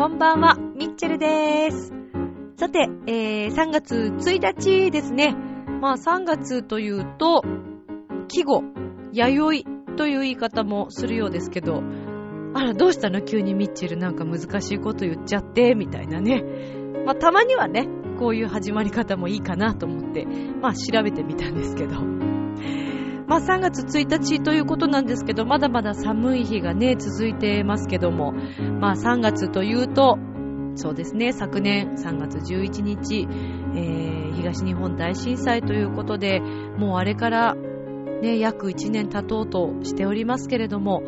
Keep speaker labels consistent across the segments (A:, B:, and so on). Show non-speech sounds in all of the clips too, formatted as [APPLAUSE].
A: こんばんは、ミッチェルです。さて、えー、3月1日ですね。まあ3月というと、季語、弥生という言い方もするようですけど、あら、どうしたの？急にミッチェルなんか難しいこと言っちゃって、みたいなね。まあたまにはね、こういう始まり方もいいかなと思って、まあ調べてみたんですけど。まあ3月1日ということなんですけど、まだまだ寒い日がね、続いてますけども、まあ3月というと、そうですね、昨年3月11日、えー、東日本大震災ということで、もうあれからね、約1年経とうとしておりますけれども、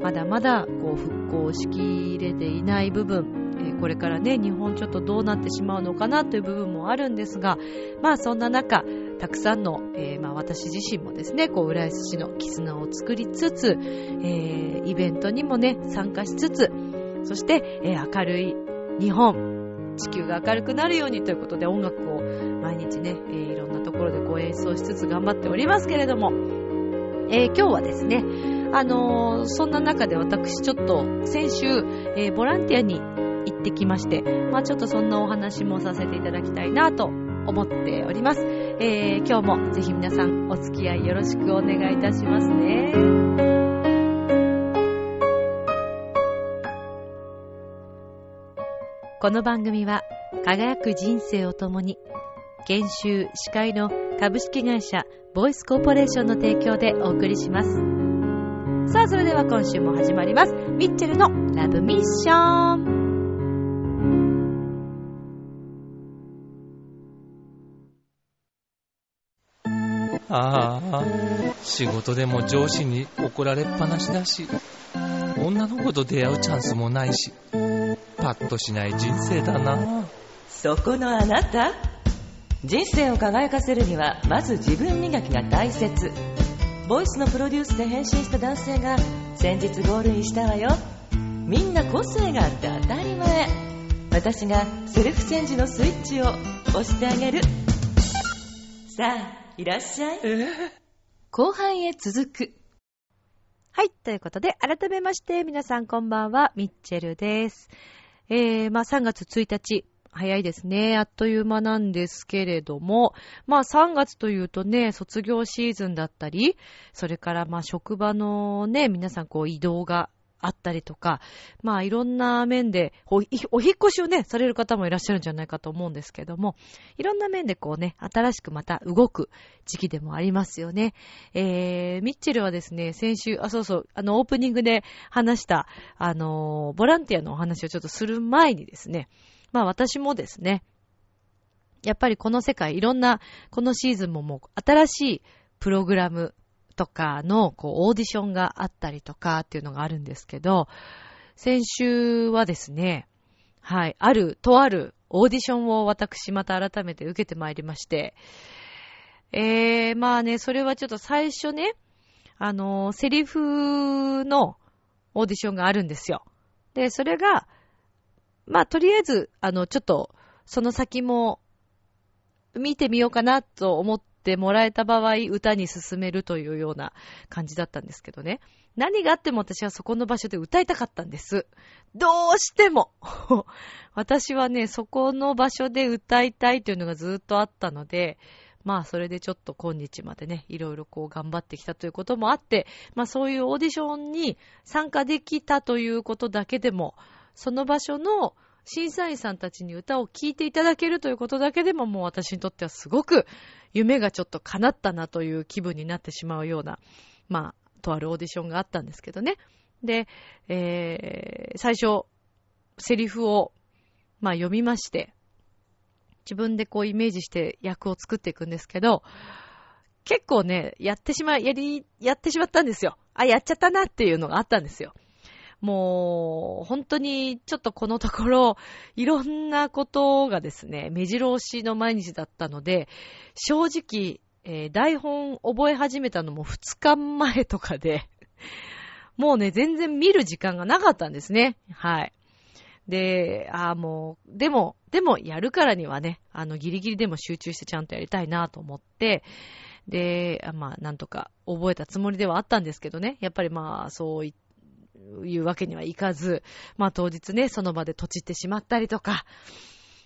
A: まだまだこう復興しきれていない部分、これからね、日本ちょっとどうなってしまうのかなという部分もあるんですが、まあそんな中、たくさんの、えー、まあ私自身もですね、こう浦安市の絆を作りつつ、えー、イベントにもね、参加しつつ、そして、えー、明るい日本、地球が明るくなるようにということで音楽を毎日ね、え、いろんなところでこう演奏しつつ頑張っておりますけれども、え、今日はですね、あの、そんな中で私ちょっと先週、え、ボランティアにてきまして、まあちょっとそんなお話もさせていただきたいなと思っております。えー、今日もぜひ皆さんお付き合いよろしくお願いいたしますね。この番組は輝く人生を共に研修司会の株式会社ボイスコーポレーションの提供でお送りしますさあそれでは今週も始まりますミッチェルのラブミッション
B: ああ、仕事でも上司に怒られっぱなしだし、女の子と出会うチャンスもないし、パッとしない人生だな。
C: そこのあなた？人生を輝かせるにはまず自分磨きが大切。ボイスのプロデュースで変身した男性が先日ゴールインしたわよ。みんな個性があって当たり前。私がセルフチェンジのスイッチを押してあげる。さあいらっしゃい、えー、後半へ続く
A: はい。ということで、改めまして、皆さんこんばんは、ミッチェルです。えー、まあ3月1日、早いですね。あっという間なんですけれども、まあ3月というとね、卒業シーズンだったり、それからまあ職場のね、皆さんこう移動があったりとか、まあいろんな面でお、お引越しをね、される方もいらっしゃるんじゃないかと思うんですけども、いろんな面でこうね、新しくまた動く時期でもありますよね。えー、ミッチェルはですね、先週、あ、そうそう、あの、オープニングで話した、あの、ボランティアのお話をちょっとする前にですね、まあ私もですね、やっぱりこの世界いろんな、このシーズンももう新しいプログラム、とかの、こう、オーディションがあったりとかっていうのがあるんですけど、先週はですね、はい、ある、とあるオーディションを私また改めて受けてまいりまして、えー、まあね、それはちょっと最初ね、あの、セリフのオーディションがあるんですよ。で、それが、まあ、とりあえず、あの、ちょっと、その先も、見てみようかなと思ってもらえた場合、歌に進めるというような感じだったんですけどね。何があっても私はそこの場所で歌いたかったんです。どうしても [LAUGHS] 私はね、そこの場所で歌いたいというのがずっとあったので、まあそれでちょっと今日までね、いろいろこう頑張ってきたということもあって、まあそういうオーディションに参加できたということだけでも、その場所の審査員さんたちに歌を聴いていただけるということだけでももう私にとってはすごく夢がちょっと叶ったなという気分になってしまうような、まあ、とあるオーディションがあったんですけどね。で、えー、最初、セリフを、まあ読みまして、自分でこうイメージして役を作っていくんですけど、結構ね、やってしま、やり、やってしまったんですよ。あ、やっちゃったなっていうのがあったんですよ。もう、本当にちょっとこのところ、いろんなことがですね、[LAUGHS] 目白押しの毎日だったので、正直、えー、台本覚え始めたのも2日前とかで、[LAUGHS] もうね、全然見る時間がなかったんですね。はい。で、ああ、もう、でも、でも、やるからにはね、あの、ギリギリでも集中してちゃんとやりたいなと思って、で、まあ、なんとか覚えたつもりではあったんですけどね。やっぱりまあ、そういっいうわけにはいかず、まあ当日ね、その場で閉じてしまったりとか、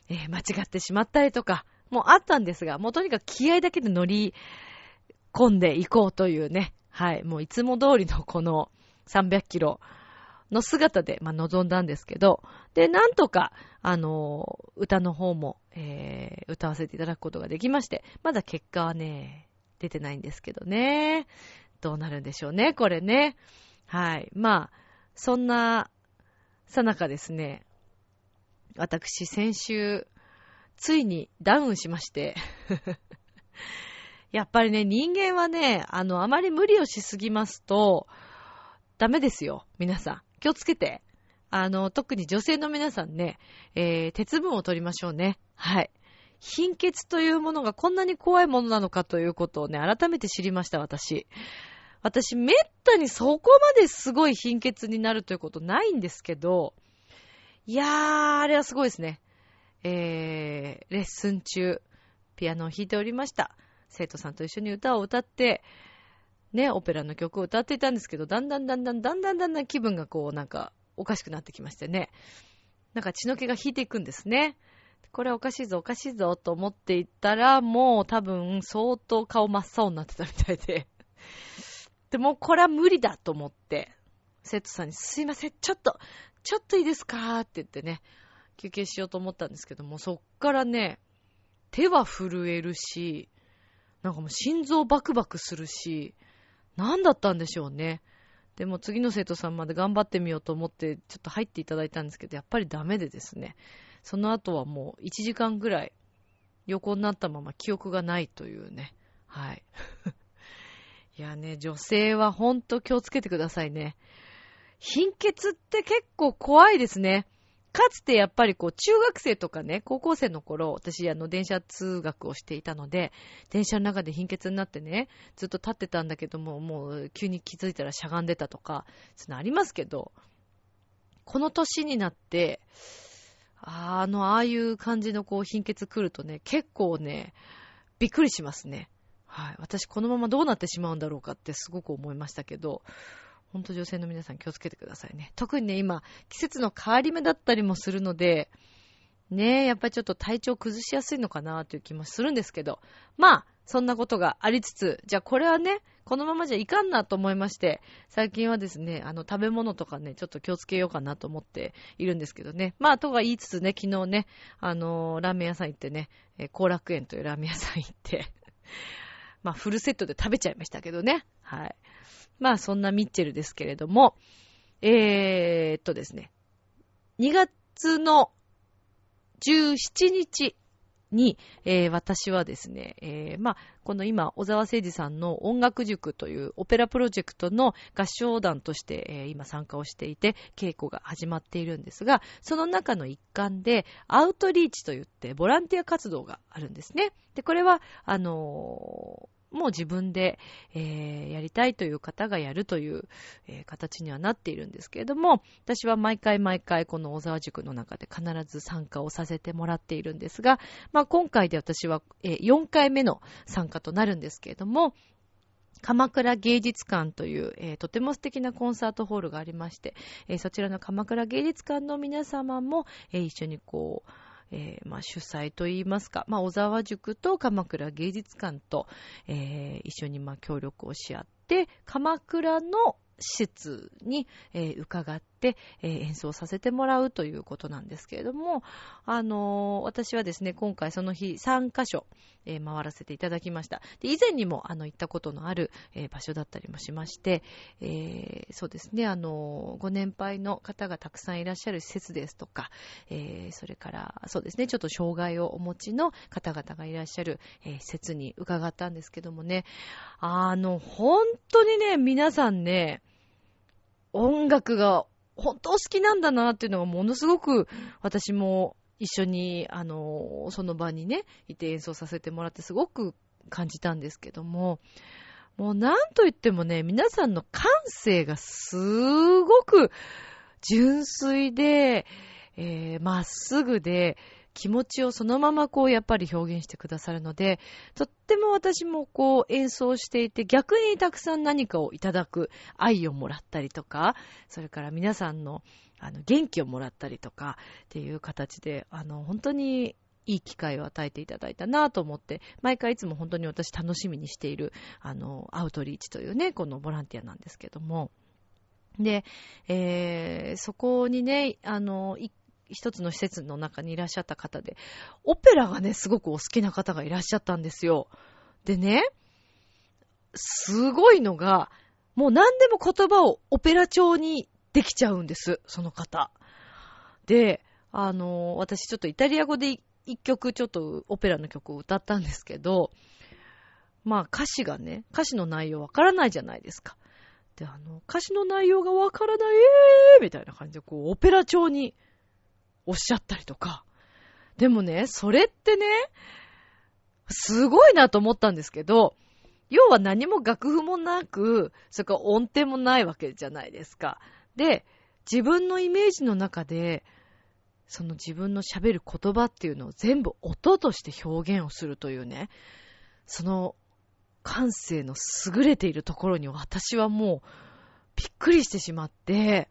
A: えー、間違ってしまったりとか、もうあったんですが、もうとにかく気合だけで乗り込んでいこうというね、はい、もういつも通りのこの300キロの姿で、まあ、臨んだんですけど、で、なんとか、あの、歌の方も、えー、歌わせていただくことができまして、まだ結果はね、出てないんですけどね。どうなるんでしょうね、これね。はい。まあ、そんな、さなかですね、私、先週、ついにダウンしまして [LAUGHS] やっぱりね、人間はね、あの、あまり無理をしすぎますと、ダメですよ、皆さん。気をつけて。あの、特に女性の皆さんね、えー、鉄分を取りましょうね。はい。貧血というものがこんなに怖いものなのかということをね、改めて知りました、私。私、めったにそこまですごい貧血になるということないんですけど、いやー、あれはすごいですね。えー、レッスン中、ピアノを弾いておりました。生徒さんと一緒に歌を歌って、ね、オペラの曲を歌っていたんですけど、だんだんだんだんだんだんだんだん気分がこう、なんか、おかしくなってきましてね。なんか血の気が引いていくんですね。これおかしいぞ、おかしいぞ、と思っていったら、もう多分、相当顔真っ青になってたみたいで。でも、これは無理だと思って、生徒さんに、すいません、ちょっと、ちょっといいですか？って言ってね、休憩しようと思ったんですけども、そっからね、手は震えるし、なんかもう心臓バクバクするし、何だったんでしょうね。でも次の生徒さんまで頑張ってみようと思って、ちょっと入っていただいたんですけど、やっぱりダメでですね。その後はもう1時間ぐらい横になったまま記憶がないというね。はい。いやね、女性はほんと気をつけてくださいね。貧血って結構怖いですね。かつてやっぱりこう、中学生とかね、高校生の頃、私、あの、電車通学をしていたので、電車の中で貧血になってね、ずっと立ってたんだけども、もう、急に気づいたらしゃがんでたとか、そのありますけど、この年になって、あの、ああいう感じのこう、貧血来るとね、結構ね、びっくりしますね。はい。私、このままどうなってしまうんだろうかってすごく思いましたけど、ほんと女性の皆さん気をつけてくださいね。特にね、今、季節の変わり目だったりもするので、ねえ、やっぱりちょっと体調崩しやすいのかなという気もするんですけど、まあ、そんなことがありつつ、じゃあこれはね、このままじゃいかんなと思いまして、最近はですね、あの、食べ物とかね、ちょっと気をつけようかなと思っているんですけどね。まあ、とは言いつつね、昨日ね、あのー、ラーメン屋さん行ってね、えー、後楽園というラーメン屋さん行って [LAUGHS] まあ、フルセットで食べちゃいましたけどね。はい。まあそんなミッチェルですけれども、えー、っとですね、2月の17日に、えー、私はですね、えー、まあ、この今、小沢誠二さんの音楽塾というオペラプロジェクトの合唱団として、えー、今参加をしていて、稽古が始まっているんですが、その中の一環で、アウトリーチといって、ボランティア活動があるんですね。で、これは、あのーもう自分で、えー、やりたいという方がやるという、えー、形にはなっているんですけれども、私は毎回毎回この小沢塾の中で必ず参加をさせてもらっているんですが、まあ今回で私は、えー、4回目の参加となるんですけれども、鎌倉芸術館という、えー、とても素敵なコンサートホールがありまして、えー、そちらの鎌倉芸術館の皆様も、えー、一緒にこう、えー、まあ、主催といいますか、まあ、小沢塾と鎌倉芸術館と、えー、一緒にま協力をし合って、鎌倉の施設に、えー、伺って、えー、演奏させてもらうということなんですけれども、あのー、私はですね、今回その日3カ所、え回らせていただきました。で以前にもあの行ったことのある、え場所だったりもしまして、えそうですね、あのご年配の方がたくさんいらっしゃる施設ですとか、えそれから、そうですね、ちょっと障害をお持ちの方々がいらっしゃる、え施設に伺ったんですけどもね、あの、本当にね、皆さんね、音楽が本当好きなんだなっていうのがものすごく私も一緒に、あの、その場にね、いて演奏させてもらってすごく感じたんですけども、もうなんといってもね、皆さんの感性がすごく純粋で、えー、まっすぐで、気持ちをそのままこうやっぱり表現してくださるので、とっても私もこう演奏していて逆にたくさん何かをいただく愛をもらったりとか、それから皆さんのあの元気をもらったりとかっていう形で、あの本当にいい機会を与えていただいたなと思って、毎回いつも本当に私楽しみにしている、あの、アウトリーチというね、このボランティアなんですけども。で、えー、そこにね、あの、一つの施設の中にいらっしゃった方で、オペラがね、すごくお好きな方がいらっしゃったんですよ。でね、すごいのが、もう何でも言葉をオペラ調にできちゃうんです、その方。で、あの、私ちょっとイタリア語で一曲ちょっとオペラの曲を歌ったんですけど、まあ歌詞がね、歌詞の内容わからないじゃないですか。で、あの、歌詞の内容がわからない、えーみたいな感じで、こう、オペラ調におっしゃったりとか。でもね、それってね、すごいなと思ったんですけど、要は何も楽譜もなく、それから音程もないわけじゃないですか。で、自分のイメージの中で、その自分の喋る言葉っていうのを全部音として表現をするというね、その感性の優れているところに私はもうびっくりしてしまって、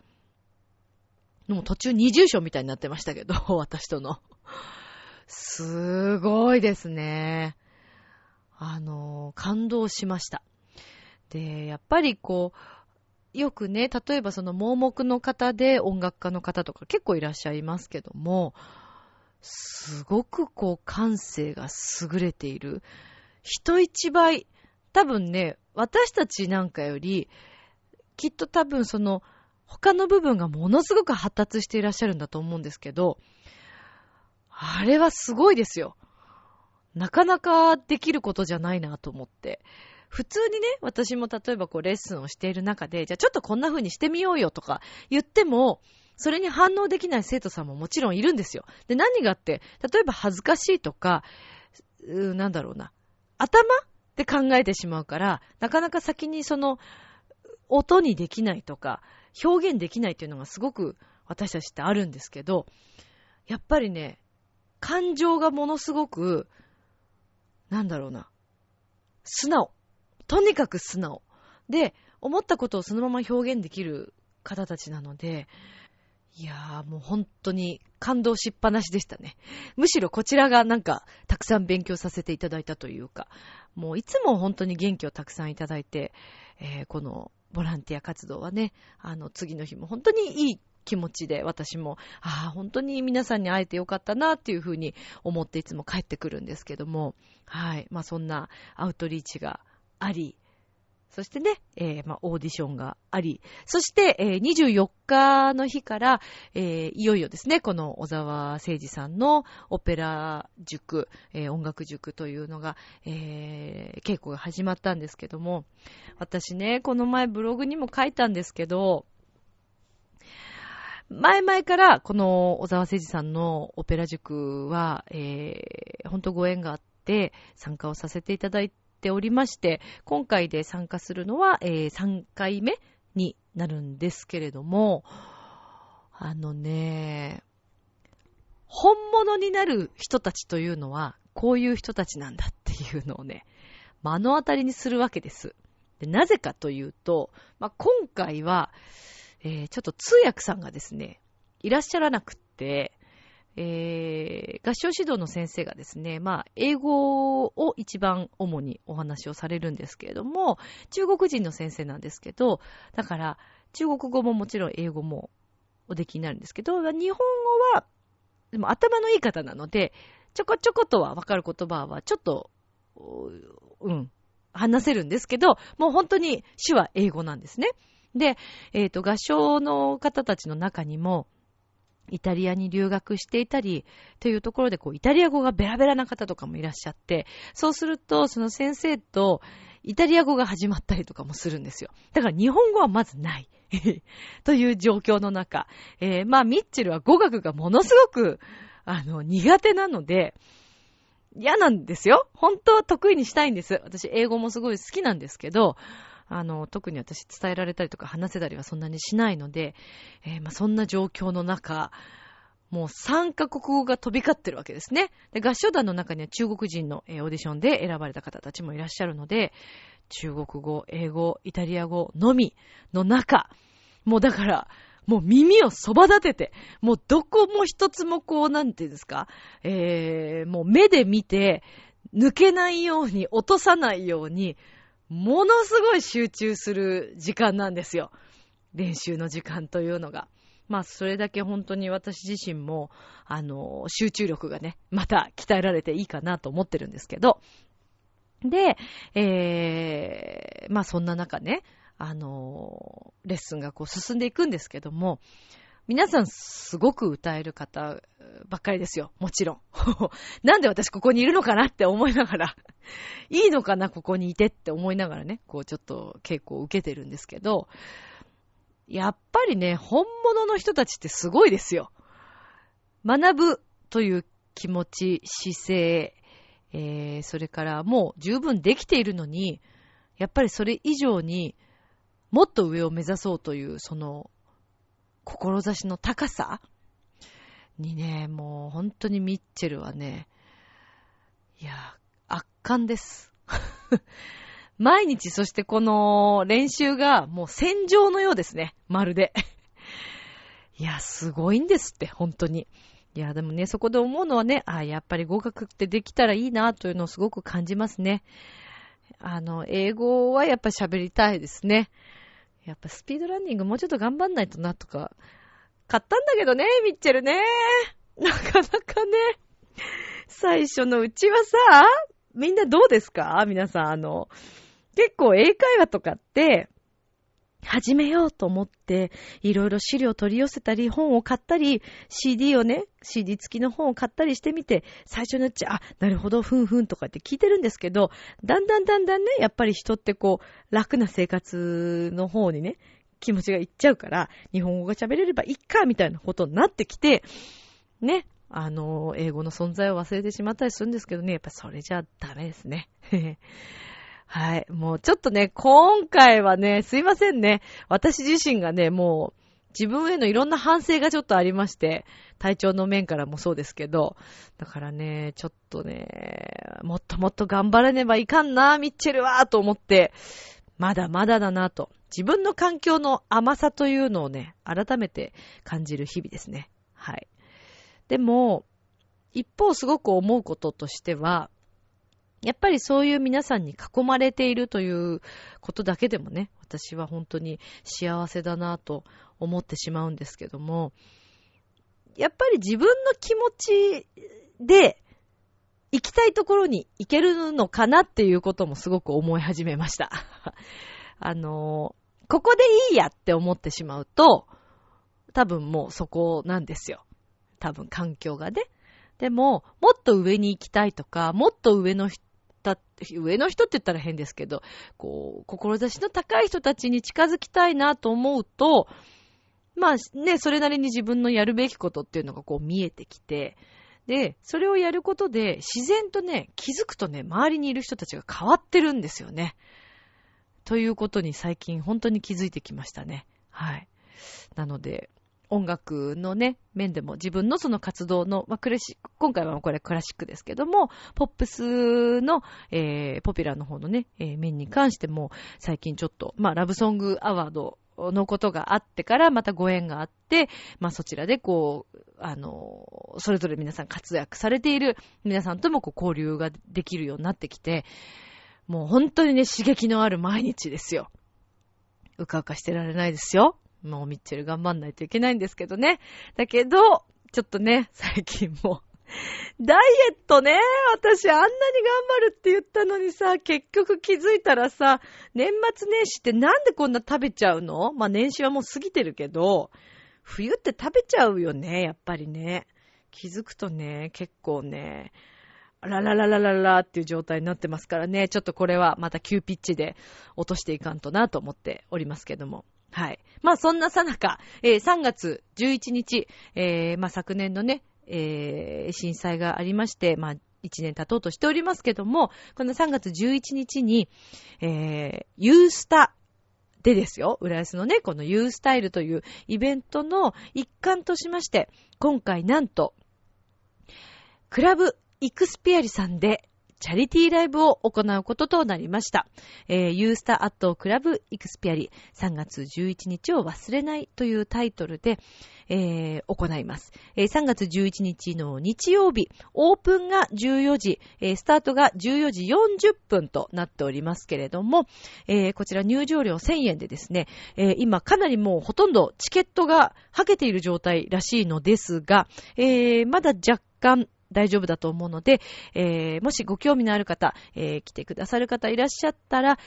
A: でも途中二重章みたいになってましたけど、[LAUGHS] 私との。すごいですね。あの、感動しました。で、やっぱりこう、よくね、例えばその盲目の方で音楽家の方とか結構いらっしゃいますけども、すごくこう感性が優れている。人一倍、多分ね、私たちなんかより、きっと多分その他の部分がものすごく発達していらっしゃるんだと思うんですけど、あれはすごいですよ。なかなかできることじゃないなと思って。普通にね、私も例えばこうレッスンをしている中で、じゃあちょっとこんな風にしてみようよとか言っても、それに反応できない生徒さんももちろんいるんですよ。で、何があって、例えば恥ずかしいとか、うなんだろうな、頭って考えてしまうから、なかなか先にその、音にできないとか、表現できないっていうのがすごく私たちってあるんですけど、やっぱりね、感情がものすごく、なんだろうな、素直。とにかく素直。で、思ったことをそのまま表現できる方たちなので、いやーもう本当に感動しっぱなしでしたね。むしろこちらがなんかたくさん勉強させていただいたというか、もういつも本当に元気をたくさんいただいて、えー、このボランティア活動はね、あの次の日も本当にいい気持ちで私も、ああ、本当に皆さんに会えてよかったなっていうふうに思っていつも帰ってくるんですけども、はい。まあそんなアウトリーチがあり、そしてね、えー、まあ、オーディションがあり、そして、えー、24日の日から、えー、いよいよですね、この小沢誠二さんのオペラ塾、え、音楽塾というのが、え、稽古が始まったんですけども、私ね、この前ブログにも書いたんですけど、前々からこの小沢誠二さんのオペラ塾は、えー、本当ご縁があって参加をさせていただいてておりまして、今回で参加するのは、えー、3回目になるんですけれども、あのね、本物になる人たちというのは、こういう人たちなんだっていうのをね、目の当たりにするわけです。でなぜかというと、まあ、今回は、えー、ちょっと通訳さんがですね、いらっしゃらなくって、えー、合唱指導の先生がですね、まあ、英語を一番主にお話をされるんですけれども、中国人の先生なんですけど、だから、中国語ももちろん英語もおできになるんですけど、日本語は、でも頭のいい方なので、ちょこちょことはわかる言葉はちょっと、うん、話せるんですけど、もう本当に手話英語なんですね。で、えっ、ー、と、合唱の方たちの中にも、イタリアに留学していたり、というところで、こう、イタリア語がベラベラな方とかもいらっしゃって、そうすると、その先生と、イタリア語が始まったりとかもするんですよ。だから日本語はまずない。[LAUGHS] という状況の中。えー、まあ、ミッチェルは語学がものすごく、あの、苦手なので、嫌なんですよ。本当は得意にしたいんです。私、英語もすごい好きなんですけど、あの、特に私伝えられたりとか話せたりはそんなにしないので、えー、まあ、そんな状況の中、もう3カ国語が飛び交ってるわけですね。で、合唱団の中には中国人の、えーオーディションで選ばれた方たちもいらっしゃるので、中国語、英語、イタリア語のみの中、もうだから、もう耳をそば立てて、もうどこも一つもこう、なんていうんですか、えー、もう目で見て、抜けないように、落とさないように、ものすごい集中する時間なんですよ。練習の時間というのが。まあ、それだけ本当に私自身も、あの、集中力がね、また鍛えられていいかなと思ってるんですけど。で、えー、まあそんな中ね、あの、レッスンがこう進んでいくんですけども、皆さんすごく歌える方ばっかりですよ。もちろん。[LAUGHS] なんで私ここにいるのかなって思いながら、[LAUGHS] いいのかなここにいてって思いながらね、こうちょっと稽古を受けてるんですけど、やっぱりね、本物の人たちってすごいですよ。学ぶという気持ち、姿勢、えー、それからもう十分できているのに、やっぱりそれ以上にもっと上を目指そうという、その、志の高さにね、もう本当にミッチェルはね、いや、圧巻です。[LAUGHS] 毎日、そしてこの練習がもう戦場のようですね。まるで。いや、すごいんですって、本当に。いや、でもね、そこで思うのはね、あやっぱり合格ってできたらいいなというのをすごく感じますね。あの、英語はやっぱ喋りたいですね。やっぱスピードランニングもうちょっと頑張んないとなとか、買ったんだけどね、ミッチェルね。[LAUGHS] なかなかね、最初のうちはさ、みんなどうですか？皆さん、あの、結構英会話とかって、始めようと思って、いろいろ資料取り寄せたり、本を買ったり、CD をね、CD 付きの本を買ったりしてみて、最初のうち、あ、なるほど、ふんふんとかって聞いてるんですけど、だんだんだんだんね、やっぱり人ってこう、楽な生活の方にね、気持ちがいっちゃうから、日本語が喋れればいいか、みたいなことになってきて、ね、あの、英語の存在を忘れてしまったりするんですけどね、やっぱそれじゃダメですね。[LAUGHS] はい。もうちょっとね、今回はね、すいませんね。私自身がね、もう、自分へのいろんな反省がちょっとありまして、体調の面からもそうですけど、だからね、ちょっとね、もっともっと頑張らねばいかんな、ミッチェルは、と思って、まだまだだなと。自分の環境の甘さというのをね、改めて感じる日々ですね。はい。でも、一方すごく思うこととしては、やっぱりそういう皆さんに囲まれているということだけでもね、私は本当に幸せだなと思ってしまうんですけども、やっぱり自分の気持ちで行きたいところに行けるのかなっていうこともすごく思い始めました。[LAUGHS] あの、ここでいいやって思ってしまうと、多分もうそこなんですよ。多分環境がね。でも、もっと上に行きたいとか、もっと上の人、上の人って言ったら変ですけど、こう、志の高い人たちに近づきたいなと思うと、まあね、それなりに自分のやるべきことっていうのがこう見えてきて、で、それをやることで自然とね、気づくとね、周りにいる人たちが変わってるんですよね。ということに最近本当に気づいてきましたね。はい。なので、音楽のね、面でも自分のその活動の、まあ、クラシック、今回はこれクラシックですけども、ポップスの、えー、ポピュラーの方のね、えー、面に関しても、最近ちょっと、まあ、ラブソングアワードのことがあってから、またご縁があって、まあ、そちらでこう、あの、それぞれ皆さん活躍されている皆さんともこう交流ができるようになってきて、もう本当にね、刺激のある毎日ですよ。うかうかしてられないですよ。もうミッチェル頑張んないといけないんですけどね。だけど、ちょっとね、最近も、ダイエットね、私あんなに頑張るって言ったのにさ、結局気づいたらさ、年末年始ってなんでこんな食べちゃうの？まあ年始はもう過ぎてるけど、冬って食べちゃうよね、やっぱりね。気づくとね、結構ね、ララララララっていう状態になってますからね、ちょっとこれはまた急ピッチで落としていかんとなと思っておりますけども。はい。まあそんなさなか、えー、3月11日、えー、まあ昨年のね、えー、震災がありまして、まあ1年経とうとしておりますけども、この3月11日に、えー、ユースタでですよ、浦安のね、この U スタイルというイベントの一環としまして、今回なんと、クラブイクスピアリさんでチャリティーライブを行うこととなりました。えー、ユースターアットクラブイクスピアリ3月11日を忘れないというタイトルで、えー、行います、えー。3月11日の日曜日、オープンが14時、えー、スタートが14時40分となっておりますけれども、えー、こちら入場料1000円でですね、え、今かなりもうほとんどチケットがはけている状態らしいのですが、え、まだ若干大丈夫だと思うので、えー、もしご興味のある方、えー、来てくださる方いらっしゃったら、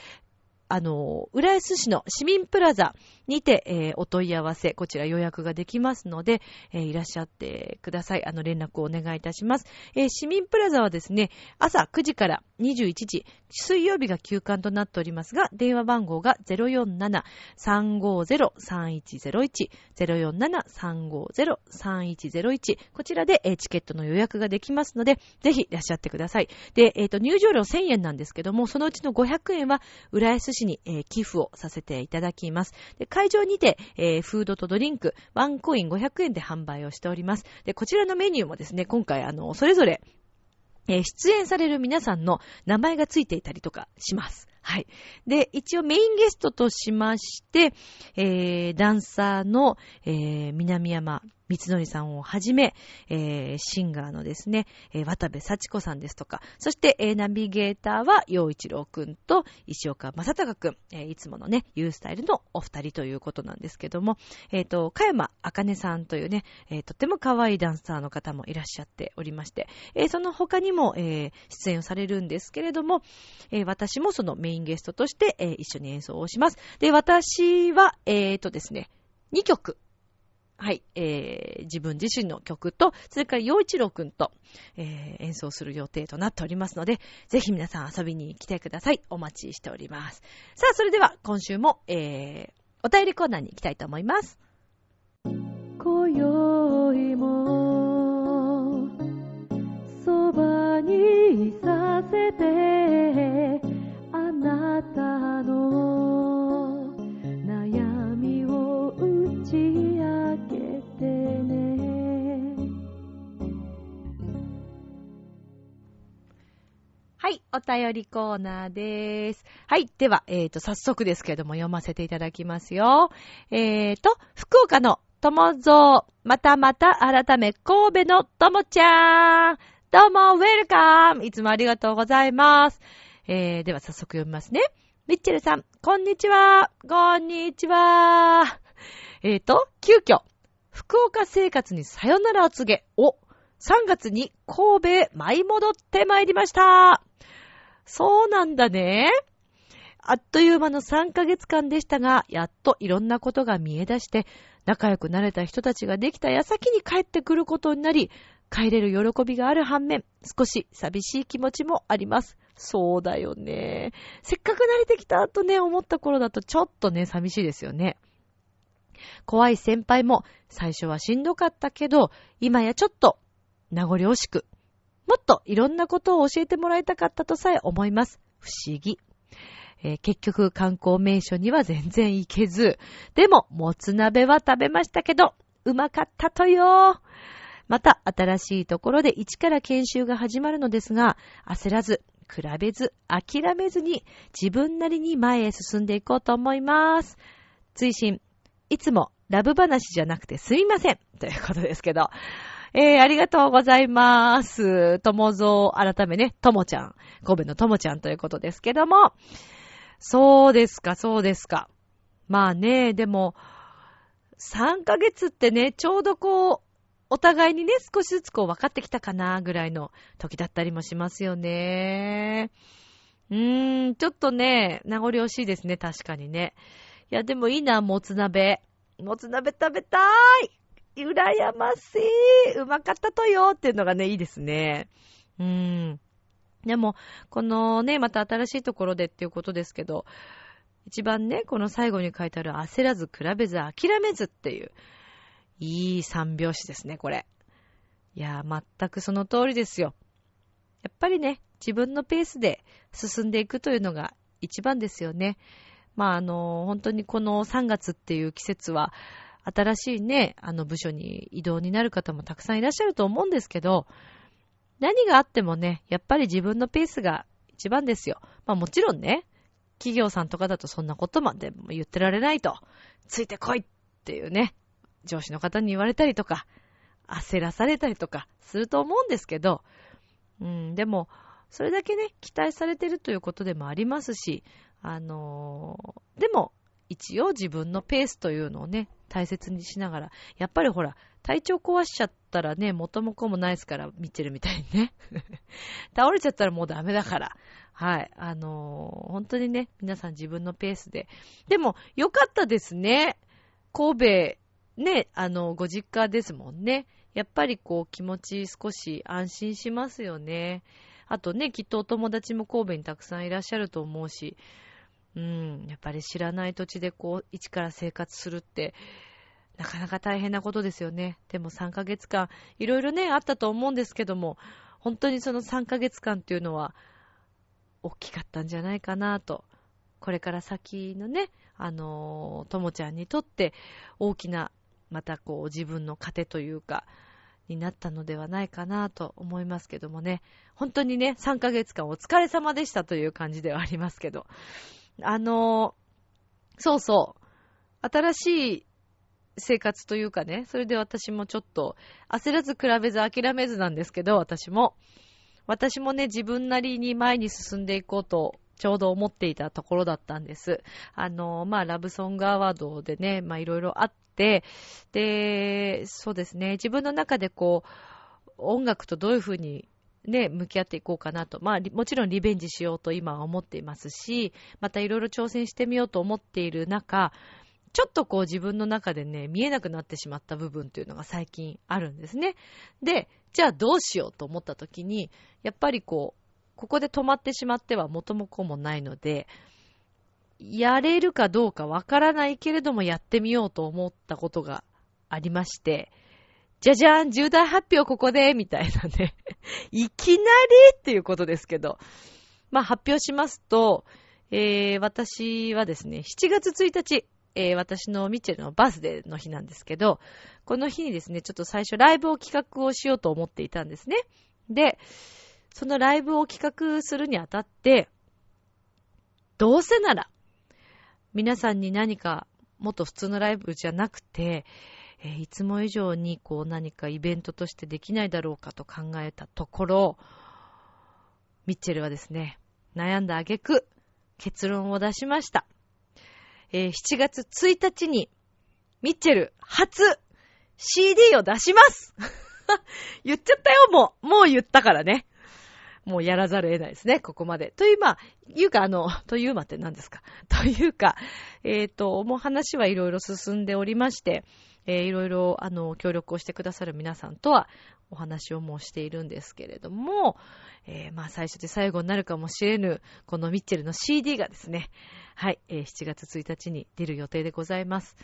A: あの、浦安市の市民プラザにて、えー、お問い合わせ、こちら予約ができますので、えー、いらっしゃってください。あの、連絡をお願いいたします。えー、市民プラザはですね、朝9時から21時、水曜日が休館となっておりますが、電話番号が047-350-3101、047-350-3101、こちらで、えー、チケットの予約ができますので、ぜひいらっしゃってください。で、えっ、ー、と、入場料1000円なんですけども、そのうちの500円は、浦安市に、えー、寄付をさせていただきます。で会場にて、えー、フードとドリンク、ワンコイン500円で販売をしております。で、こちらのメニューもですね、今回、あの、それぞれ、えー、出演される皆さんの名前がついていたりとかします。はい。で、一応メインゲストとしまして、えー、ダンサーの、えー、南山三つさんをはじめ、えー、シンガーのですね、えー、渡部幸子さんですとか、そして、えー、ナビゲーターは、陽一郎くんと石岡正隆くん、えー、いつものね、ユースタイルのお二人ということなんですけども、えっ、ー、と、かやまあかねさんというね、えー、とっても可愛いダンサーの方もいらっしゃっておりまして、えー、その他にも、えー、出演をされるんですけれども、えー、私もそのメインゲストとして、えー、一緒に演奏をします。で、私は、えっ、ー、とですね、2曲はい、えー、自分自身の曲と、それから陽一郎くんと、えー、演奏する予定となっておりますので、ぜひ皆さん遊びに来てください。お待ちしております。さあ、それでは今週も、えー、お便りコーナーに行きたいと思います。今宵も、そばにいさせて、あなたはい、お便りコーナーでーす。はい、では、えっ、ー、と、早速ですけれども読ませていただきますよ。えっ、ー、と、福岡のともぞう、またまた改め神戸のともちゃん。どうも、ウェルカームいつもありがとうございます。えー、では早速読みますね。ミッチェルさん、こんにちは。こんにちは。えっ、ー、と、急遽、福岡生活にさよならを告げ、お、3月に神戸へ舞い戻ってまいりました。そうなんだね。あっという間の3ヶ月間でしたが、やっといろんなことが見え出して、仲良くなれた人たちができた矢先に帰ってくることになり、帰れる喜びがある反面、少し寂しい気持ちもあります。そうだよね。せっかく慣れてきたとね、思った頃だとちょっとね、寂しいですよね。怖い先輩も最初はしんどかったけど、今やちょっと名残惜しく、もっといろんなことを教えてもらいたかったとさえ思います。不思議。えー、結局観光名所には全然行けず、でも、もつ鍋は食べましたけど、うまかったとよ。また、新しいところで一から研修が始まるのですが、焦らず、比べず、諦めずに、自分なりに前へ進んでいこうと思います。追伸、いつもラブ話じゃなくてすいません。ということですけど、えー、ありがとうございます。ともぞう、改めね、ともちゃん。神戸のともちゃんということですけども。そうですか、そうですか。まあね、でも、3ヶ月ってね、ちょうどこう、お互いにね、少しずつこう分かってきたかな、ぐらいの時だったりもしますよね。うーん、ちょっとね、名残惜しいですね、確かにね。いや、でもいいな、もつ鍋。もつ鍋食べたーい羨ましいうまかったとよっていうのがね、いいですね。うーん。でも、このね、また新しいところでっていうことですけど、一番ね、この最後に書いてある焦らず、比べず、諦めずっていう、いい三拍子ですね、これ。いやー全くその通りですよ。やっぱりね、自分のペースで進んでいくというのが一番ですよね。まあ、あの、本当にこの3月っていう季節は、新しいね、あの部署に移動になる方もたくさんいらっしゃると思うんですけど、何があってもね、やっぱり自分のペースが一番ですよ。まあもちろんね、企業さんとかだとそんなことまで言ってられないと、ついてこいっていうね、上司の方に言われたりとか、焦らされたりとかすると思うんですけど、うん、でも、それだけね、期待されてるということでもありますし、あのー、でも、一応自分のペースというのをね、大切にしながら、やっぱりほら、体調壊しちゃったらね、元も子もないですから、見てるみたいにね。[LAUGHS] 倒れちゃったらもうダメだから。はい。あのー、本当にね、皆さん自分のペースで。でも、よかったですね。神戸、ね、あの、ご実家ですもんね。やっぱりこう、気持ち少し安心しますよね。あとね、きっとお友達も神戸にたくさんいらっしゃると思うし、うん、やっぱり知らない土地でこう、一から生活するって、なかなか大変なことですよね。でも3ヶ月間、いろいろね、あったと思うんですけども、本当にその3ヶ月間っていうのは、大きかったんじゃないかなと。これから先のね、あのともちゃんにとって大きな、またこう自分の糧というか、になったのではないかなと思いますけどもね。本当にね、3ヶ月間お疲れ様でしたという感じではありますけど。あの、そうそう。新しい生活というかね、それで私もちょっと焦らず比べず諦めずなんですけど、私も。私もね、自分なりに前に進んでいこうとちょうど思っていたところだったんです。あの、まあ、ラブソングアワードでね、ま、いろいろあって、で、そうですね、自分の中でこう、音楽とどういうふうにね、向き合っていこうかなと。まあ、もちろんリベンジしようと今は思っていますし、またいろいろ挑戦してみようと思っている中、ちょっとこう自分の中でね、見えなくなってしまった部分っていうのが最近あるんですね。で、じゃあどうしようと思った時に、やっぱりこう、ここで止まってしまっては元も子もないので、やれるかどうかわからないけれどもやってみようと思ったことがありまして、じゃじゃーん、重大発表ここで、みたいなね。[LAUGHS] いきなりっていうことですけど。まあ発表しますと、えー、私はですね、7月1日、えー、私のミッチェルのバースデーの日なんですけど、この日にですね、ちょっと最初ライブを企画をしようと思っていたんですね。で、そのライブを企画するにあたって、どうせなら、皆さんに何かもっと普通のライブじゃなくて、えー、いつも以上にこう何かイベントとしてできないだろうかと考えたところ、ミッチェルはですね、悩んだ挙句、結論を出しました。えー、7月1日に、ミッチェル初 CD を出します [LAUGHS] 言っちゃったよ、もう。もう言ったからね。もうやらざるを得ないですね、ここまで。という、まあ、いうか、あの、というまって何ですかというか、えっ、ー、と、もう話はいろいろ進んでおりまして、えー、いろいろ、あの、協力をしてくださる皆さんとはお話をもうしているんですけれども、えー、まあ、最初で最後になるかもしれぬ、このミッチェルの CD がですね、はい、えー、7月1日に出る予定でございます。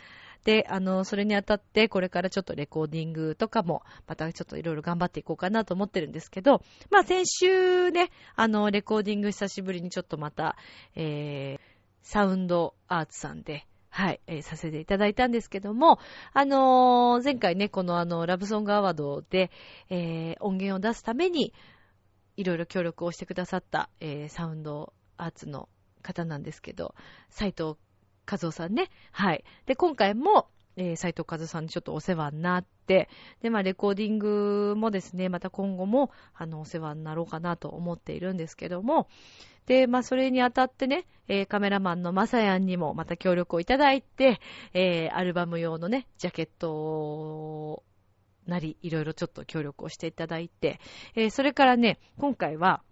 A: で、あの、それにあたって、これからちょっとレコーディングとかも、またちょっといろいろ頑張っていこうかなと思ってるんですけど、まあ、先週ね、あの、レコーディング久しぶりにちょっとまた、えー、サウンドアーツさんで、はい、えー、させていただいたんですけども、あのー、前回ね、このあの、ラブソングアワードで、えー、音源を出すために、いろいろ協力をしてくださった、えー、サウンドアーツの方なんですけど、斉藤和夫さんね。はい。で、今回も、えー、斉藤和夫さんにちょっとお世話になって、で、まあ、レコーディングもですね、また今後も、あの、お世話になろうかなと思っているんですけども、で、まあ、それにあたってね、えー、カメラマンのまさやんにもまた協力をいただいて、えー、アルバム用のね、ジャケットなり、いろいろちょっと協力をしていただいて、えー、それからね、今回は、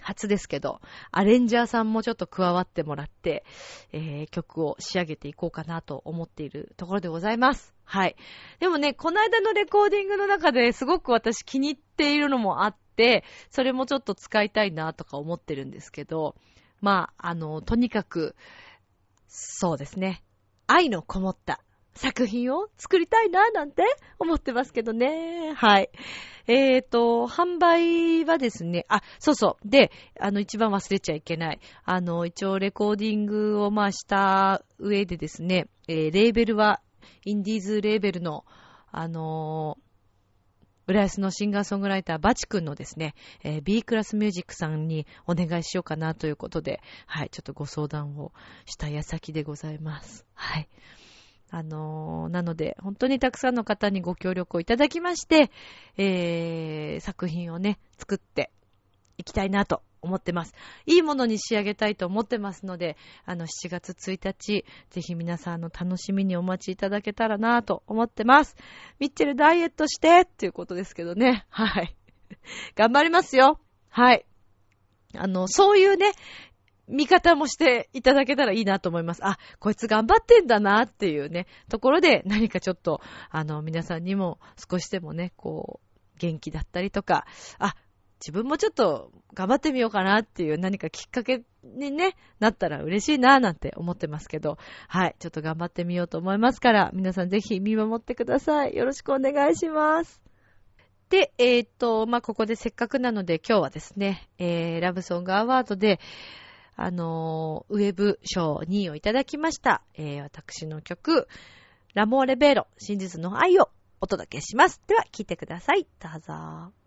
A: 初ですけど、アレンジャーさんもちょっと加わってもらって、えー、曲を仕上げていこうかなと思っているところでございます。はい。でもね、この間のレコーディングの中ですごく私気に入っているのもあってて、それもちょっと使いたいなとか思ってるんですけど、まあ、あの、とにかく、そうですね。愛のこもった作品を作りたいな、なんて思ってますけどね。はい。えっ、と、販売はですね、あ、そうそう。で、あの、一番忘れちゃいけない。あの、一応レコーディングをまあした上でですね、えーレーベルは、インディーズレーベルの、あのー浦安のシンガーソングライター、バチ君のですね、えー B クラスミュージックさんにお願いしようかなということで、はい、ちょっとご相談をした矢先でございます。はい。あのーなので、本当にたくさんの方にご協力をいただきまして、えー、作品をね、作っていきたいなと思ってます。いいものに仕上げたいと思ってますので、あの、7月1日、ぜひ皆さんの楽しみにお待ちいただけたらなと思ってます。ミッチェルダイエットしてっていうことですけどね。はい。[LAUGHS] 頑張りますよ。はい。あの、そういうね、見方もしていただけたらいいなと思います。あ、こいつ頑張ってんだなっていうね、ところで何かちょっと、あの、皆さんにも少しでもね、こう、元気だったりとか、あ、自分もちょっと頑張ってみようかなっていう何かきっかけにね、なったら嬉しいなぁなんて思ってますけど、はい、ちょっと頑張ってみようと思いますから、皆さんぜひ見守ってください。よろしくお願いします。で、えっ、と、まあ、ここでせっかくなので今日はですね、えー、ラブソングアワードで、あのーウェブ賞2位をいただきました。えー、私の曲、ラモーレベーロ、真実の愛をお届けします。では、聴いてください。どうぞ。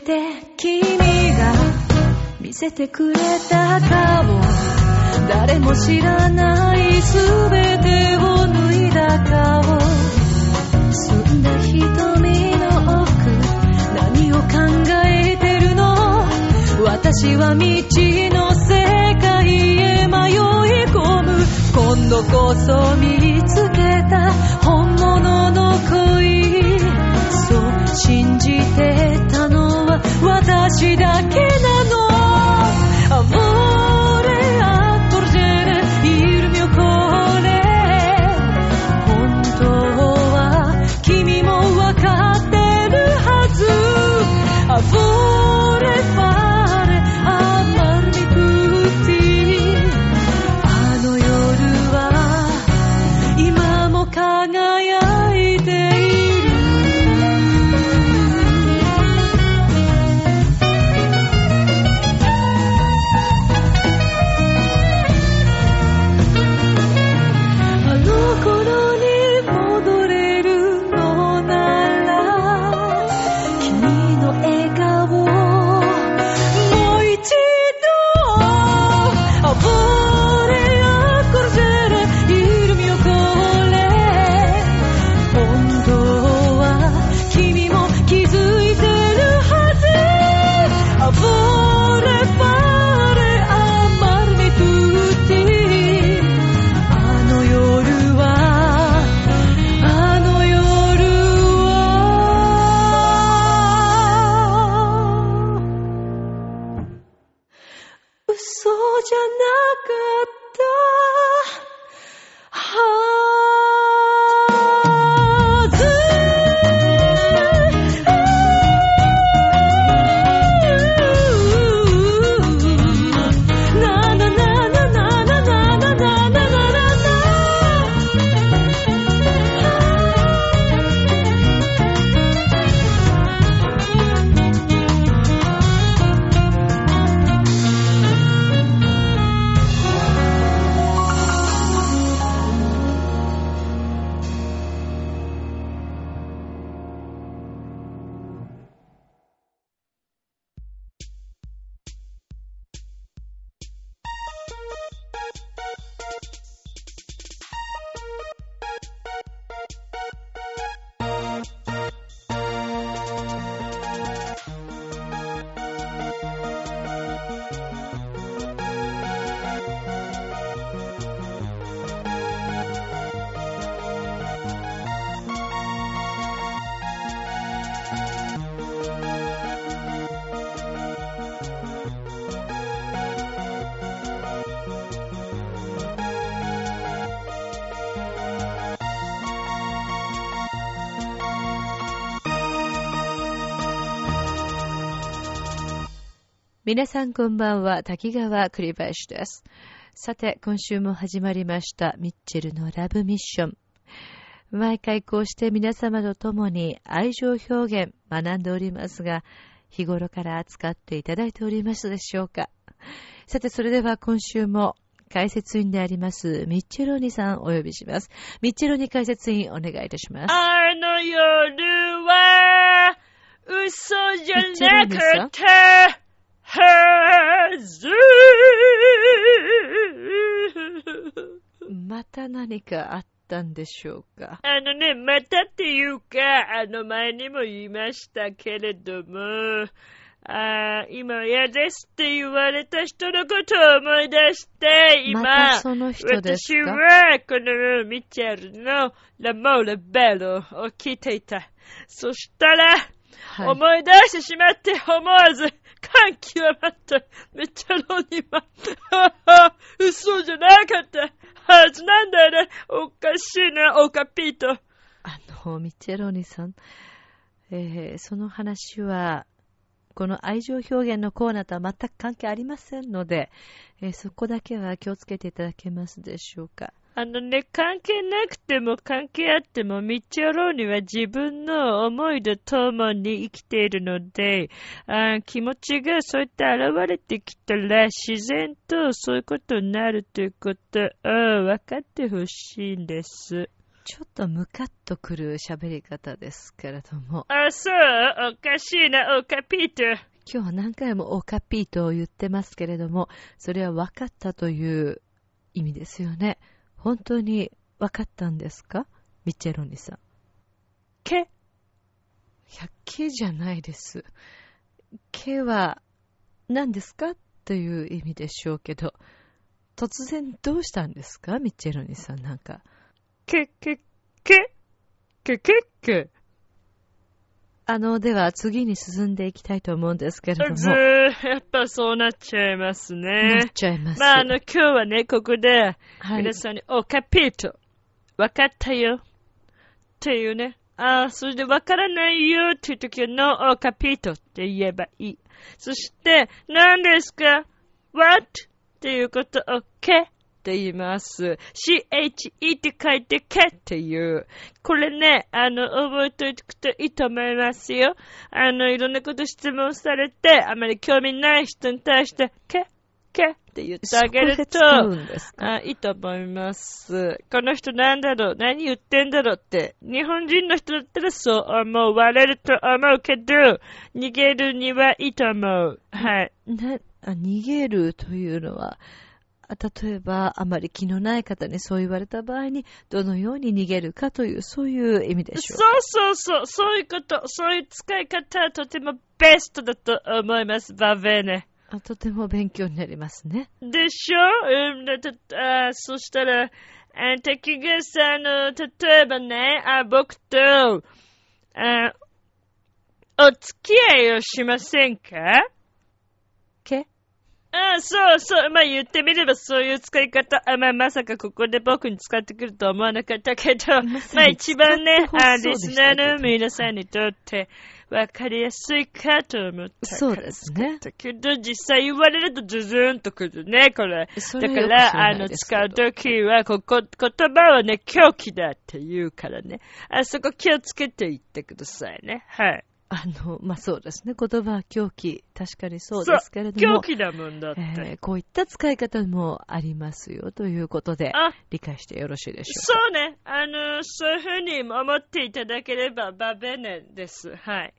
C: て君が見せてくれた顔誰も知らない全てを脱いだ顔澄んだ瞳の奥何を考えてるの？私は未知の世界へ迷い込む。今度こそ見つけた本物の恋。そう信じてた私だけなの。
A: 皆さんこんばんは、滝川栗林です。さて、今週も始まりました、ミッチェルのラブミッション。毎回こうして皆様と共に愛情表現学んでおりますが、日頃から扱っていただいておりますでしょうか。さて、それでは今週も解説員であります、ミッチェロニさんお呼びします。ミッチェロニ解説員お願いいたします。
D: あの夜は、嘘じゃなかったはず。
A: また何かあったんでしょうか？
D: あのね、またっていうか、あの前にも言いましたけれども、あ今嫌ですって言われた人のことを思い出して、今、
A: まその人です
D: 私はこのミッチェルのラモーレベロを聞いていた。そしたら、
A: はい。
D: 思い出してしまって思わず感極まった。めっちゃロニマ。はは嘘じゃなかったはずなんだよね。おかしいな、オカピート。
A: あの、ミッチェロニさん、えーその話は、この愛情表現のコーナーとは全く関係ありませんので、えーそこだけは気をつけていただけますでしょうか。
D: あのね、関係なくても関係あっても、ミッチェローニは自分の思いとともに生きているので、あー気持ちがそうやって現れてきたら、自然とそういうことになるということを分かってほしいんです。
A: ちょっとムカッとくる喋り方ですけれども、
D: あ、そうおかしいな、オカピート。
A: 今日は何回もオカピーと言ってますけれども、それは分かったという意味ですよね。本当に分かったんですか？ミッチェロニさん。
D: け
A: 百景じゃないです。毛は何ですか？という意味でしょうけど、突然どうしたんですか？ミッチェロニさんなんか。
D: け、け、け、け、け、け。
A: あの、では次に進んでいきたいと思うんですけれども。
D: ずー、やっぱそうなっちゃいます
A: な
D: ね
A: っ。ちゃいます。
D: まあ、あの、今日はね、ここで、
A: はい
D: 皆さんに、お、カピート、わかったよ。っていうね。ああ、それでわからないよっていう時は、ノー、お、カピートって言えばいい。そして、何ですか ?what? っていうことを、けって言います。che って書いて、けっていう。これね、あの、覚えておくといいと思いますよ。あの、いろんなこと質問されて、あまり興味ない人に対して、け、けって言ってあげると、あ、いいと思います。この人なんだろう？何言ってんだろうって。日本人の人だったらそう思われると思うけど、逃げるにはいいと思う。はい。
A: なあ逃げるというのは、あ例えば、あまり気のない方にそう言われた場合に、どのように逃げるかという、そういう意味でしょう。
D: そうそうそう、そういうこと、そういう使い方はとてもベストだと思います、バベーネ。
A: あとても勉強になりますね。
D: でしょ？うん、あそしたら、あ滝川さん、あの、例えばね、あ僕と、あお付き合いをしませんか？
A: け
D: あそうそう。まあ言ってみればそういう使い方。あまあまさかここで僕に使ってくるとは思わなかったけど、
A: ま
D: あ一番ね、あリスナーの皆さんにとってわかりやすいかと思った
A: そうですね
D: だけど実際言われるとズズーンとくるね、これ。だか
A: ら
D: ら、あの、使うときは、ここ、言葉はね、狂気だって言うからね。あそこ気をつけて言ってくださいね。はい。
A: あの、まあ、そうですね。言葉は狂気。確かにそうですけれども。
D: 狂気だもんだって。
A: えーこういった使い方もありますよということで、
D: あ、
A: 理解してよろしいでしょ
D: そうね。あの、そういうふうに思っていただければ、バベネです。はい。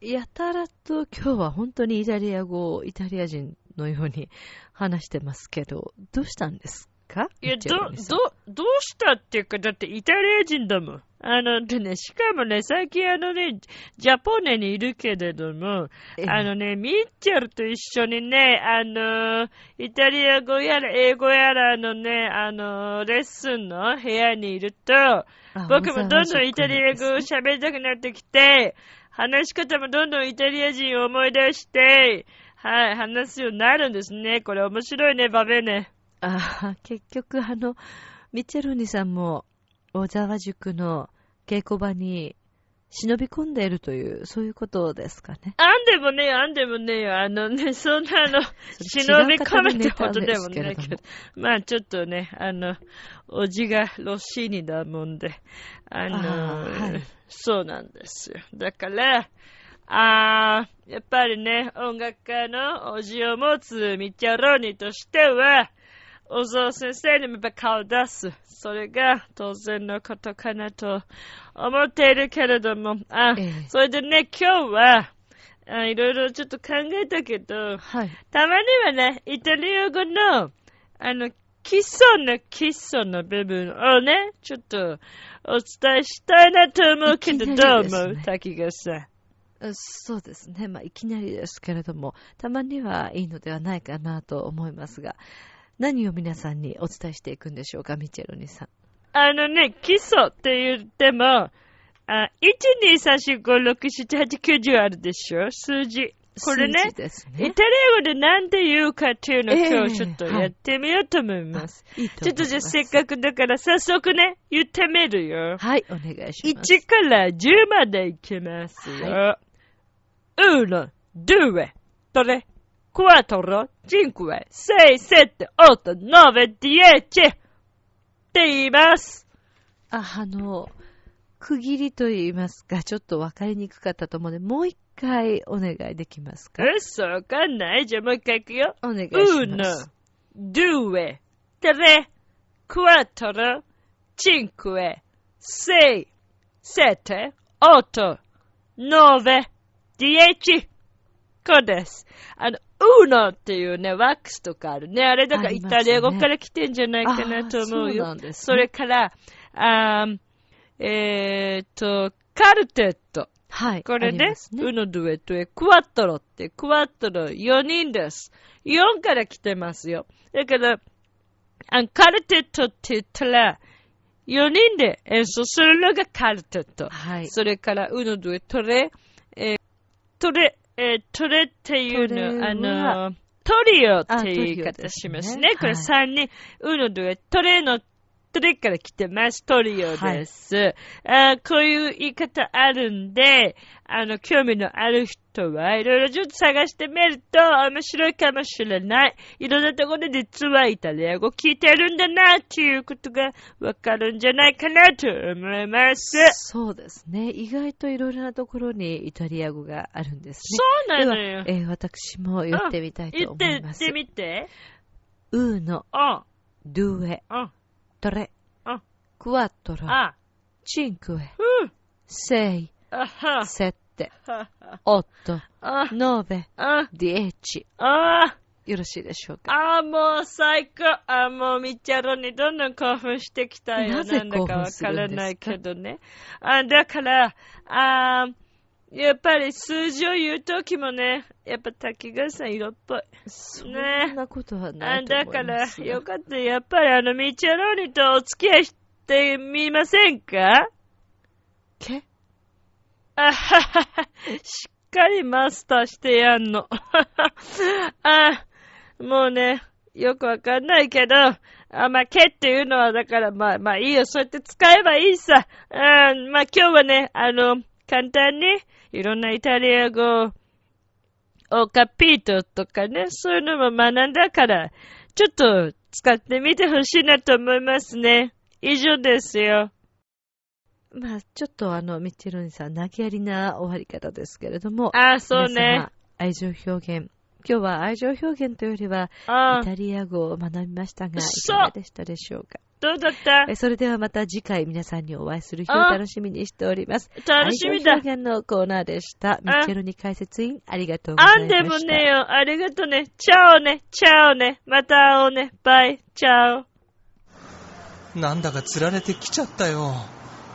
A: うか。やたらと今日は本当にイタリア語をイタリア人のように話してますけど、どうしたんですか？
D: いや、どど、どうしたっていうか、だってイタリア人だもん。あの、でね、しかもね、最近あのね、ジャポネにいるけれども、
A: ええ
D: あのね、ミッチェルと一緒にね、あの、イタリア語やら英語やらのね、あの、レッスンの部屋にいると、
A: あ
D: 僕もどんどんイタリア語を喋りたくなってきて、話し方もどんどんイタリア人を思い出して、はい、話すようになるんですね。これ面白いね、バベね。
A: ああ、結局あの、ミッチェルニさんも、小沢塾の稽古場に忍び込んでいるという、そういうことですかね。
D: あんでもねえよ、あんでもねえよ。あのね、[LAUGHS] そんなあの、忍び込めってことでもないけど。まあちょっとね、あの、おじがロッシーニだもんで、あの、
A: あーはい
D: そうなんですよ。だから、あー、やっぱりね、音楽家のおじを持つミッチャローニとしては、小沢先生にもやっぱ顔を出す。それが当然のことかなと思っているけれども、あ、
A: ええ
D: それでね、今日は、あいろいろちょっと考えたけど、
A: はい。
D: たまにはね、イタリア語の、あの、基礎の基礎の部分をね、ちょっとお伝えしたいなと思うけど、
A: いき
D: どう思う？滝がさん。
A: あそうですね。まあ、いきなりですけれども、たまにはいいのではないかなと思いますが、何を皆さんにお伝えしていくんでしょうか、ミチェロニさん。
D: あのね、基礎って言っても、あ、1、2、3、4、5、6、7、8、9、10あるでしょ？数字。これね
A: ね。
D: イタリア語で何て言うかっていうのを
A: ええ
D: 今日ちょっとやってみようと思います。
A: いいと
D: ちょっとじゃあせっかくだから早速ね、言ってみるよ。
A: はい、お願いします。
D: 1から10までいきますよ。1、2、3、4、5、6、7、8、9、10って言います。
A: あ、あの、区切りと言いますか、ちょっとわかりにくかったと思うので、もう一回お願いできますか？
D: え、そうわかんないじゃあもう一回いくよ。
A: お願いします。
D: due, tre, quattro, cinque, sei, sette, otto, nove, dieci. こうです。あの、uno っていうね、ワックスとかあるね。あれだからイタリア語から来てんじゃないかなと思う
A: あーそうね
D: それから、あーえーっと、カルテット。
A: はい。
D: これね
A: ね
D: ウノドゥエトエ、クワットロって、クワットロ4人です。4から来てますよ。だから、あのカルテットって言ったら、4人で演奏するのがカルテット。
A: はい。
D: それから、ウノドゥエトレ、えートレ、えートレっていうの、
A: は
D: あの、トリオって
A: あ
D: いう言い
A: トリオですね
D: 方しますね。これ
A: はい
D: 3人、ウノドゥエトレのトレから来てます。トリオです。あーこういう言い方あるんで、あの、興味のある人はいろいろちょっと探してみると面白いかもしれない。いろんなところで実はイタリア語聞いてるんだなっていうことがわかるんじゃないかなと思います。
A: そうですね。意外といろいろなところにイタリア語があるんです
D: そう
A: ね。
D: なのよ。
A: えー私も言ってみたいと思います。
D: 言ってみて。
A: ウーノ、
D: あ、
A: ドゥエ、
D: あ、
A: トレ
D: あ、
A: クワットロ、
D: あ、
A: チンクエ、
D: うん、
A: セイ、
D: あは、
A: セッテ、
D: は、
A: オット、
D: あ、
A: ノーベ、
D: あ、
A: ディエッチ。
D: あ、
A: よろしいでしょうか。
D: ああ、もう最高。ああ、もうみっちゃろにどんどん興奮してきたよ。
A: なぜ
D: んだかわからないけどね。あだから、あやっぱり数字を言うときもね、やっぱ滝川さん色っぽい。
A: そ
D: ね
A: んなことはな
D: あ
A: いと思
D: だから
A: います、が。
D: よかった。やっぱりあの、みっちゃろにとお付き合いしてみませんか？
A: け？
D: あははは、しっかりマスターしてやんの。[LAUGHS] あ、もうね、よくわかんないけど、あ、まあ、けっていうのは、だから、まあ、まあいいよ。そうやって使えばいいさ。あまあ、今日はね、あの、簡単に、いろんなイタリア語をカピートとかね、そういうのも学んだから、ちょっと使ってみてほしいなと思いますね。以上ですよ。
A: まあ、ちょっとあの、ミッチェロニさん、投げやりな終わり方ですけれども。
D: あ、そう
A: 皆
D: ね
A: 様。愛情表現。今日は愛情表現というよりは、
D: あ
A: イタリア語を学びましたが、い
D: そう
A: かがでしたでしょうか？
D: どうだった？
A: えそれではまた次回皆さんにお会いする日を
D: あ
A: 楽しみにしております。
D: 楽しみだ
A: 愛。情表現のコーナーでした。ミッチェロニ解説員、ありがとうござい
D: あん
A: ました。
D: でもねよ。ありがとね。チャオね。チャオね。また会おうね。バイ。チャオ。
B: なんだか釣られてきちゃったよ。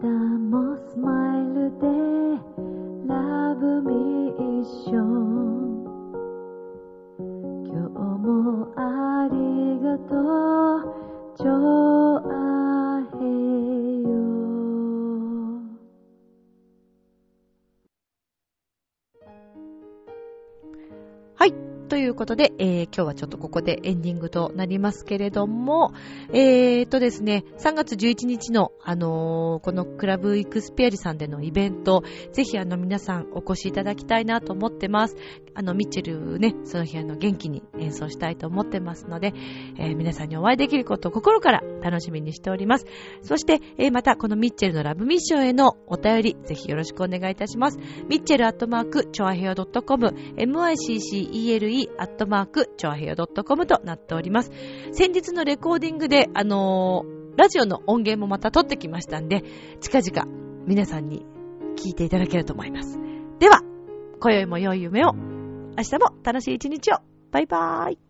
A: 歌も smile でことで、えー、今日はちょっとここでエンディングとなりますけれども、えーとですね、3月11日の、あのー、このクラブイクスペアリさんでのイベント、ぜひあの皆さんお越しいただきたいなと思ってます。あの、ミッチェルね、その日あの元気に演奏したいと思ってますので、えー、皆さんにお会いできることを心から楽しみにしております。そして、えー、またこのミッチェルのラブミッションへのお便り、ぜひよろしくお願いいたします。ミッチェルアットマーク、チョアヘア .com、micele アットマーク、チョアヘア .com となっております。先日のレコーディングで、あのー、ラジオの音源もまた撮ってきましたんで、近々皆さんに聞いていただけると思います。では、今宵も良い夢を、明日も楽しい一日を。バイバーイ。